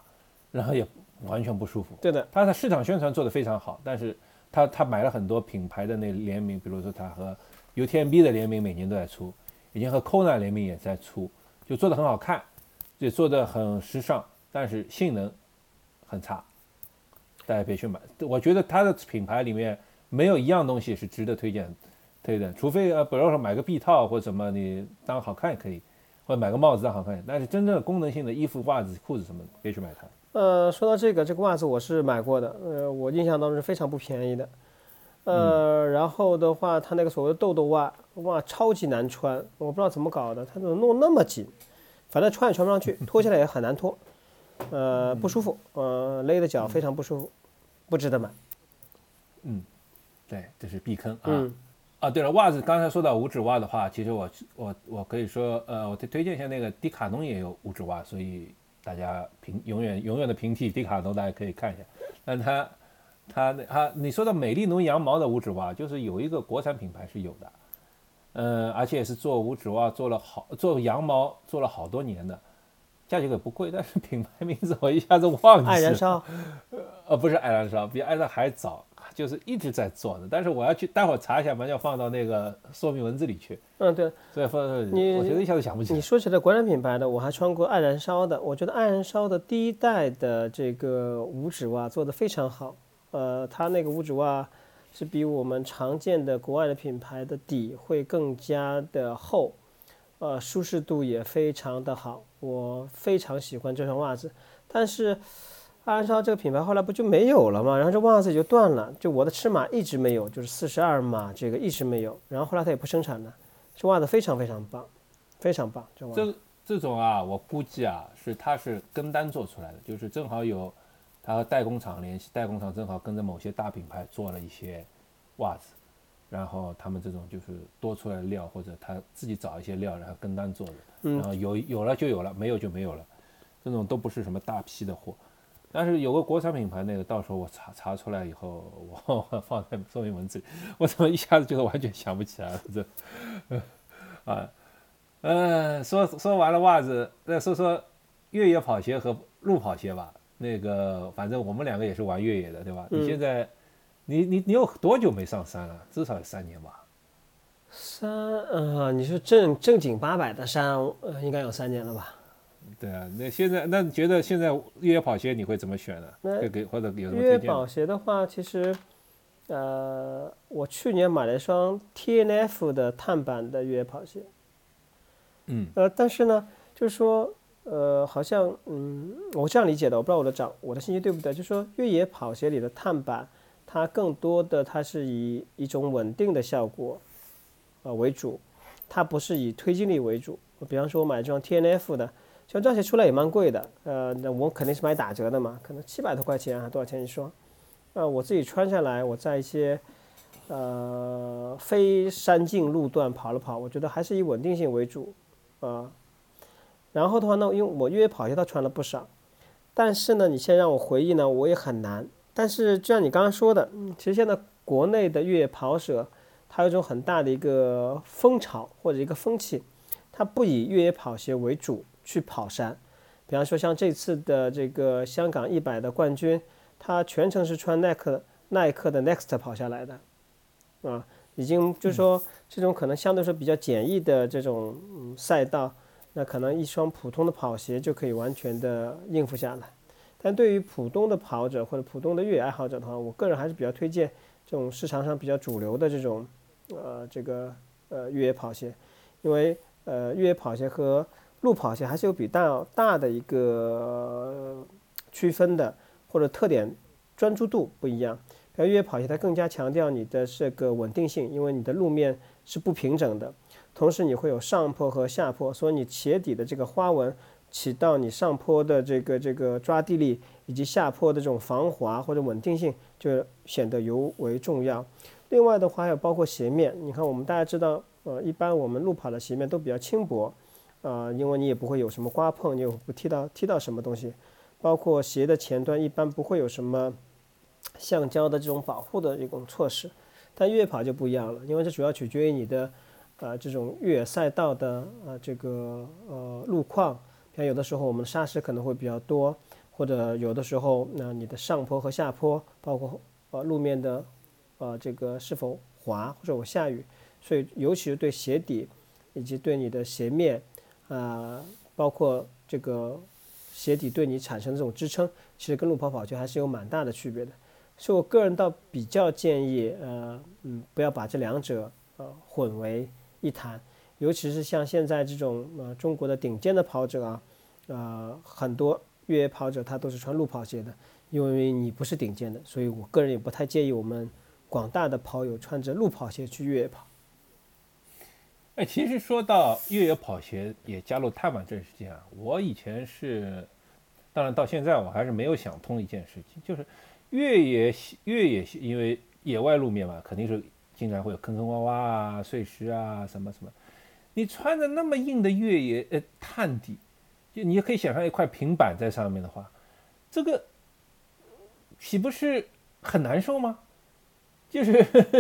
然后也完全不舒服。对的，它的市场宣传做得非常好，但是。他他买了很多品牌的那联名，比如说他和 UTMB 的联名每年都在出，已经和 Kona 联名也在出，就做的很好看，也做的很时尚，但是性能很差，大家别去买。我觉得它的品牌里面没有一样东西是值得推荐推的，除非呃，比如说买个臂套或什么，你当好看也可以，或者买个帽子当好看。但是真正的功能性的衣服、袜子、裤子什么，别去买它。呃，说到这个，这个袜子我是买过的，呃，我印象当中是非常不便宜的。呃，然后的话，它那个所谓的豆豆袜，哇，超级难穿，我不知道怎么搞的，它怎么弄那么紧？反正穿也穿不上去，[LAUGHS] 脱下来也很难脱，呃，不舒服，呃，勒的脚非常不舒服，不值得买。嗯，对，这是避坑啊。嗯啊，对了，袜子刚才说到五指袜的话，其实我我我可以说，呃，我推推荐一下那个迪卡侬也有五指袜，所以大家平永远永远的平替迪卡侬，大家可以看一下。但它它它，你说的美丽奴羊毛的五指袜，就是有一个国产品牌是有的，嗯，而且也是做五指袜做了好做羊毛做了好多年的，价格也不贵，但是品牌名字我一下子忘记了。爱燃烧，呃，不是爱燃烧，比爱燃还早，就是一直在做的。但是我要去待会儿查一下，把要放到那个说明文字里去。嗯，对，所以放，你我觉得一下子想不起来你。说起来国产品牌的，我还穿过爱燃烧的，我觉得爱燃烧的第一代的这个五指袜做的非常好。呃，它那个五指袜是比我们常见的国外的品牌的底会更加的厚，呃，舒适度也非常的好，我非常喜欢这双袜子。但是爱燃烧这个品牌后来不就没有了吗？然后这袜子也就断了，就我的尺码一直没有，就是四十二码这个一直没有，然后后来它也不生产了。这袜子非常非常棒，非常棒，这。这种啊，我估计啊，是它是跟单做出来的，就是正好有它和代工厂联系，代工厂正好跟着某些大品牌做了一些袜子，然后他们这种就是多出来的料，或者他自己找一些料，然后跟单做的，然后有有了就有了，没有就没有了，这种都不是什么大批的货。但是有个国产品牌，那个到时候我查查出来以后，我放在说明文字里，我怎么一下子就是完全想不起来了？这，[LAUGHS] 啊，嗯，说说完了袜子，再说说越野跑鞋和路跑鞋吧。那个，反正我们两个也是玩越野的，对吧？你现在，你你你有多久没上山了？至少有三年吧。三，呃，你说正正经八百的山，呃，应该有三年了吧？对啊，那现在，那你觉得现在越野跑鞋你会怎么选呢？那会给或者有什么越野推荐吗？跑鞋的话，其实，呃，我去年买了一双 T N F 的碳板的越野跑鞋，嗯呃，但是呢，就是说，呃，好像，嗯，我这样理解的，我不知道我的掌我的信息对不对，就是说越野跑鞋里的碳板，它更多的它是以一种稳定的效果，呃为主，它不是以推进力为主。比方说，我买这双 T N F 的，像这双鞋出来也蛮贵的，呃，那我肯定是买打折的嘛，可能七百多块钱还多少钱一双，呃，我自己穿下来，我在一些呃非山径路段跑了跑，我觉得还是以稳定性为主，啊、然后的话呢，因为我越野跑鞋倒穿了不少，但是呢，你现在让我回忆呢，我也很难。但是就像你刚刚说的，其实现在国内的越野跑者，它有一种很大的一个风潮或者一个风气，它不以越野跑鞋为主去跑山。比方说像这次的这个香港一百的冠军，他全程是穿耐克耐克的 Next 跑下来的，啊，已经就是说这种可能相对说比较简易的这种嗯赛道，那可能一双普通的跑鞋就可以完全的应付下来。但对于普通的跑者或者普通的越野爱好者的话，我个人还是比较推荐这种市场上比较主流的这种呃这个呃越野跑鞋，因为呃越野跑鞋和路跑鞋还是有比大大的一个、区分的，或者特点专注度不一样。比如越野跑鞋它更加强调你的这个稳定性，因为你的路面是不平整的，同时你会有上坡和下坡，所以你鞋底的这个花纹起到你上坡的这个这个抓地力以及下坡的这种防滑或者稳定性就显得尤为重要。另外的话，还有包括鞋面，你看我们大家知道，呃，一般我们路跑的鞋面都比较轻薄，啊、因为你也不会有什么刮碰，你也不踢到踢到什么东西，包括鞋的前端一般不会有什么橡胶的这种保护的一种措施。但越野跑就不一样了，因为这主要取决于你的呃这种越野赛道的呃这个呃路况，像有的时候我们沙石可能会比较多，或者有的时候那、你的上坡和下坡，包括呃路面的呃这个是否滑或者我下雨，所以尤其是对鞋底以及对你的鞋面啊、包括这个鞋底对你产生这种支撑，其实跟路跑跑鞋还是有蛮大的区别的。所以我个人倒比较建议，呃，嗯，不要把这两者呃混为一谈，尤其是像现在这种呃中国的顶尖的跑者啊，呃，很多越野跑者他都是穿路跑鞋的，因为你不是顶尖的，所以我个人也不太建议我们广大的跑友穿着路跑鞋去越野跑。哎，其实说到越野跑鞋也加入碳板这件事情啊，我以前是，当然到现在我还是没有想通一件事情，就是越野越野因为野外路面嘛，肯定是经常会有坑坑洼洼啊、碎石啊什么什么，你穿着那么硬的越野呃碳底，就你也可以想象一块平板在上面的话，这个岂不是很难受吗？就是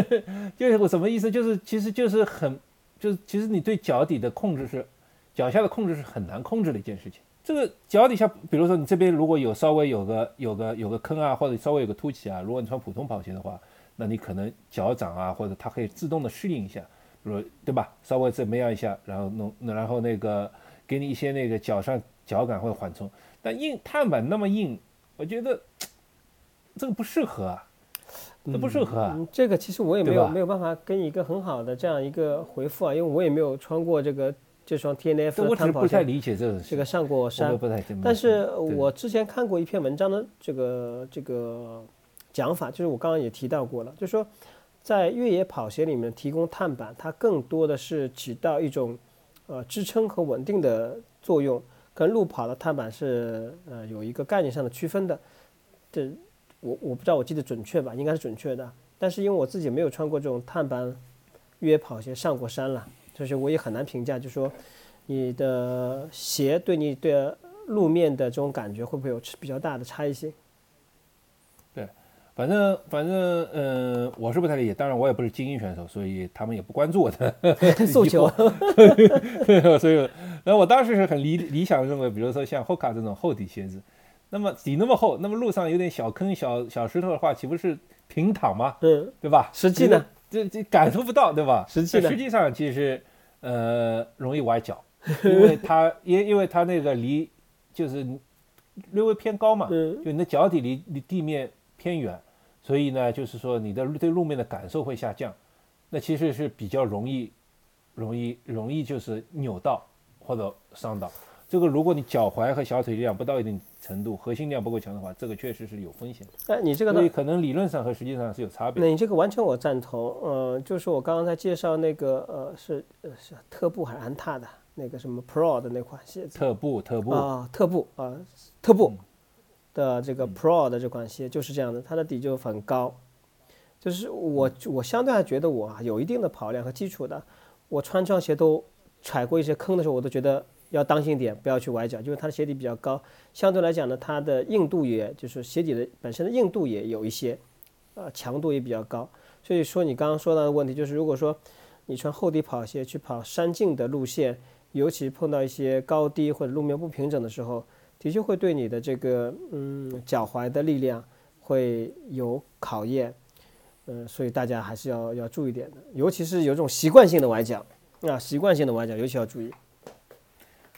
[LAUGHS] 就是我什么意思？就是其实就是很。就是其实你对脚底的控制是，脚下的控制是很难控制的一件事情。这个脚底下，比如说你这边如果有稍微有个有个有个坑啊，或者稍微有个凸起啊，如果你穿普通跑鞋的话，那你可能脚掌啊，或者它可以自动的适应一下，比如对吧？稍微怎么样一下，然后弄，然后那个给你一些那个脚上脚感或者缓冲。但硬碳板那么硬，我觉得这个不适合啊。那不适合啊！这个其实我也没有没有办法给你一个很好的这样一个回复啊，因为我也没有穿过这个这双 T N F 的碳跑鞋。不太理解这个这个上过山，但是我之前看过一篇文章的这个这个讲法，就是我刚刚也提到过了，就是说在越野跑鞋里面提供碳板，它更多的是起到一种呃支撑和稳定的作用，跟路跑的碳板是呃有一个概念上的区分的。这我我不知道我记得准确吧，应该是准确的。但是因为我自己没有穿过这种碳板越野跑鞋上过山了，就是我也很难评价，就说你的鞋对你对路面的这种感觉会不会有比较大的差异性？对，反正反正嗯，我是不太理解。当然我也不是精英选手，所以他们也不关注我的 [LAUGHS] 诉求。[LAUGHS] 所以，然后我当时是很理理想认为，比如说像 Hoka 这种厚底鞋子。那么底那么厚，那么路上有点小坑、小小石头的话，岂不是平躺吗？嗯，对吧？实际呢，这这感受不到，对吧？实际实际上其实，呃，容易崴脚，[LAUGHS] 因为它因因为它那个离就是略微偏高嘛，就你的脚底离离地面偏远，所以呢，就是说你的对路面的感受会下降，那其实是比较容易容易容易就是扭到或者伤到。这个如果你脚踝和小腿力量不到一定程度，核心力量不够强的话，这个确实是有风险的。哎，你这个所以可能理论上和实际上是有差别。那你这个完全我赞同。呃，就是我刚刚在介绍那个呃是呃是特步还是安踏的那个什么 Pro 的那款鞋子。特步，特步啊，特步啊，特步的这个 Pro 的这款鞋就是这样的，它的底就很高。就是我我相对还觉得我啊有一定的跑量和基础的，我穿这双鞋都踩过一些坑的时候，我都觉得。要当心点，不要去崴脚，因为它的鞋底比较高，相对来讲呢，它的硬度也就是鞋底的本身的硬度也有一些，啊，强度也比较高。所以说你刚刚说到的问题就是，如果说你穿厚底跑鞋去跑山径的路线，尤其碰到一些高低或者路面不平整的时候，的确会对你的这个嗯脚踝的力量会有考验，嗯，所以大家还是要要注意点的，尤其是有这种习惯性的崴脚，啊，习惯性的崴脚尤其要注意。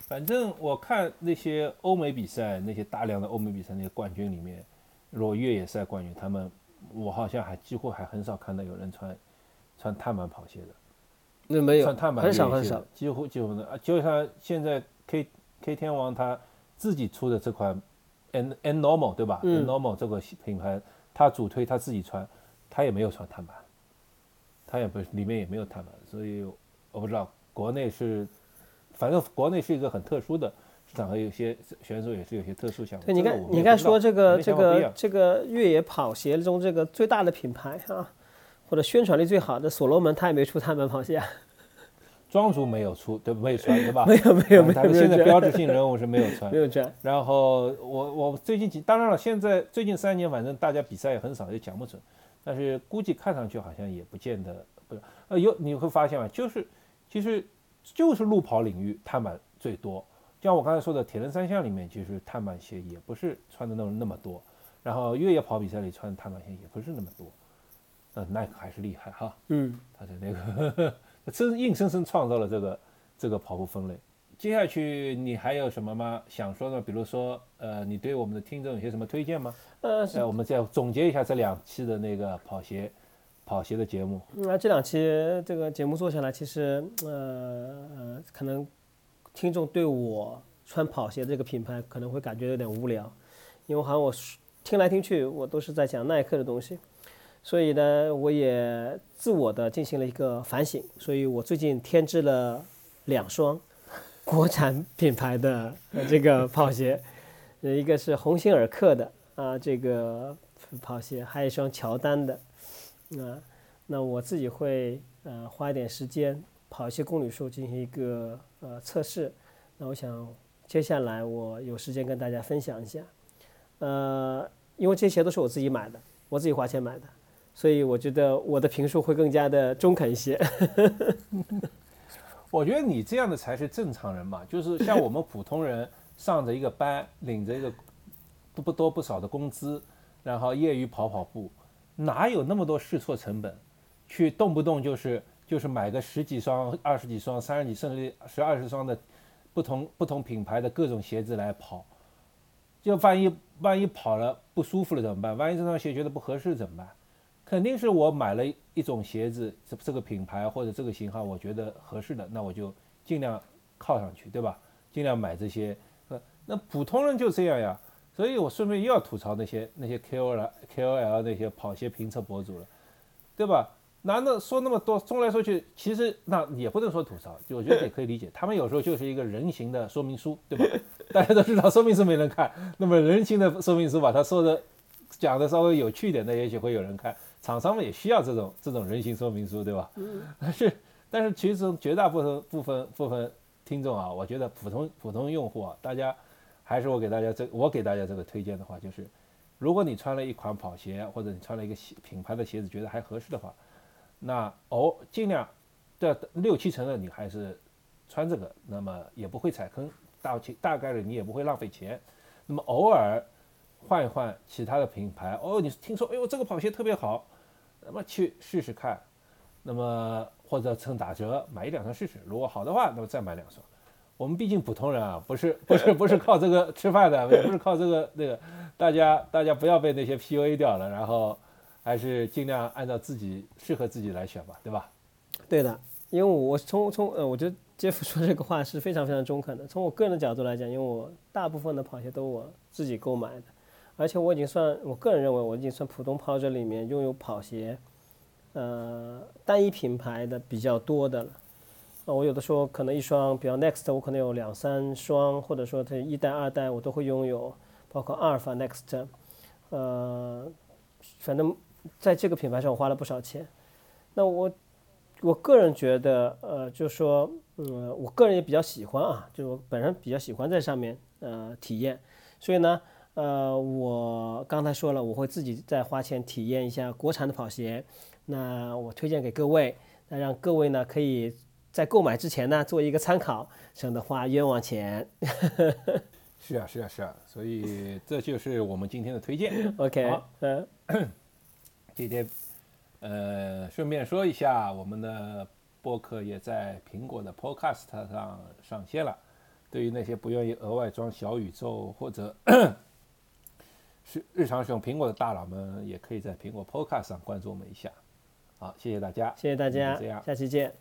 反正我看那些欧美比赛，那些大量的欧美比赛那些冠军里面，如果越野赛冠军，他们我好像还几乎还很少看到有人穿穿碳板跑鞋的。那没有，穿碳板很少很少，几乎几乎的啊，就像现在 K K 天王他自己出的这款 N N Normal 对吧？N Normal 这个品牌，他主推他自己穿，他也没有穿碳板，他也不里面也没有碳板，所以我不知道国内是。反正国内是一个很特殊的市场，和有些选手也是有些特殊项目。对，你看，你看说这个这个这个越野跑鞋中这个最大的品牌啊，或者宣传力最好的所罗门，他也没出碳板跑鞋。啊 [LAUGHS] 庄主没有出，对，没有穿，对吧？[LAUGHS] 没有，没有，没有。现在标志性人物是没有穿，[LAUGHS] 没有穿。然后我我最近几，当然了，现在最近三年，反正大家比赛也很少，也讲不准。但是估计看上去好像也不见得不是。呃，有你会发现啊，就是其实。就是路跑领域碳板最多，像我刚才说的铁人三项里面，其实碳板鞋也不是穿的那种那么多，然后越野跑比赛里穿碳板鞋也不是那么多，呃，耐克还是厉害哈，嗯，他的那个 [LAUGHS] 真硬生生创造了这个这个跑步分类，接下去你还有什么吗？想说的？比如说，呃，你对我们的听众有些什么推荐吗？呃，呃，我们再总结一下这两期的那个跑鞋跑鞋的节目。那这两期这个节目做下来，其实呃，可能听众对我穿跑鞋这个品牌可能会感觉有点无聊，因为好像我听来听去我都是在讲耐克的东西，所以呢，我也自我的进行了一个反省，所以我最近添置了两双。国产品牌的这个跑鞋，一个是鸿星尔克的啊，这个跑鞋，还有一双乔丹的，那，那我自己会呃花一点时间跑一些公里数进行一个呃测试，那我想接下来我有时间跟大家分享一下，呃，因为这些都是我自己买的，我自己花钱买的，所以我觉得我的评述会更加的中肯一些。[LAUGHS] 我觉得你这样的才是正常人嘛，就是像我们普通人上着一个班，领着一个不不多不少的工资，然后业余跑跑步，哪有那么多试错成本，去动不动就是就是买个十几双、二十几双、三十几甚至十二十双的不同不同品牌的各种鞋子来跑，就万一万一跑了不舒服了怎么办？万一这双鞋觉得不合适怎么办？肯定是我买了一种鞋子，这这个品牌或者这个型号，我觉得合适的，那我就尽量靠上去，对吧？尽量买这些。那普通人就这样呀。所以我顺便又要吐槽那些那些 KOL KOL 那些跑鞋评测博主了，对吧？难道说那么多，说来说去，其实那也不能说吐槽，就我觉得也可以理解。他们有时候就是一个人形的说明书，对吧？[LAUGHS] 大家都知道说明书没人看，那么人形的说明书把它说的讲的稍微有趣一点，那也许会有人看。厂商们也需要这种这种人形说明书，对吧？嗯。但是但是其实绝大部分部分部分听众啊，我觉得普通普通用户啊，大家还是我给大家这我给大家这个推荐的话，就是如果你穿了一款跑鞋，或者你穿了一个鞋品牌的鞋子，觉得还合适的话，那哦尽量的六七成的你还是穿这个，那么也不会踩坑，大大概率你也不会浪费钱。那么偶尔换一换其他的品牌，哦，你听说哎呦这个跑鞋特别好。那么去试试看，那么或者趁打折买一两双试试，如果好的话，那么再买两双。我们毕竟普通人啊，不是 [LAUGHS] 不是不是靠这个吃饭的，也 [LAUGHS] 不是靠这个那个，大家大家不要被那些 PUA 掉了，然后还是尽量按照自己适合自己来选吧，对吧？对的，因为我从从呃，我觉得杰夫说这个话是非常非常中肯的。从我个人的角度来讲，因为我大部分的跑鞋都我自己购买的。而且我已经算，我个人认为我已经算普通跑者里面拥有跑鞋，呃，单一品牌的比较多的了。啊，我有的时候可能一双，比方 Next，我可能有两三双，或者说它一代、二代我都会拥有，包括阿尔法 Next，呃，反正在这个品牌上我花了不少钱。那我我个人觉得，呃，就说，嗯，我个人也比较喜欢啊，就我本身比较喜欢在上面呃体验，所以呢。呃，我刚才说了，我会自己再花钱体验一下国产的跑鞋，那我推荐给各位，那让各位呢可以在购买之前呢做一个参考，省得花冤枉钱。[LAUGHS] 是啊，是啊，是啊，所以这就是我们今天的推荐。[LAUGHS] OK，嗯，[CLEARS THROAT] 今天呃顺便说一下，我们的播客也在苹果的 Podcast 上上线了。对于那些不愿意额外装小宇宙或者 [CLEARS THROAT] 是日常使用苹果的大佬们，也可以在苹果 Podcast 上关注我们一下。好，谢谢大家，谢谢大家，这样，下期见。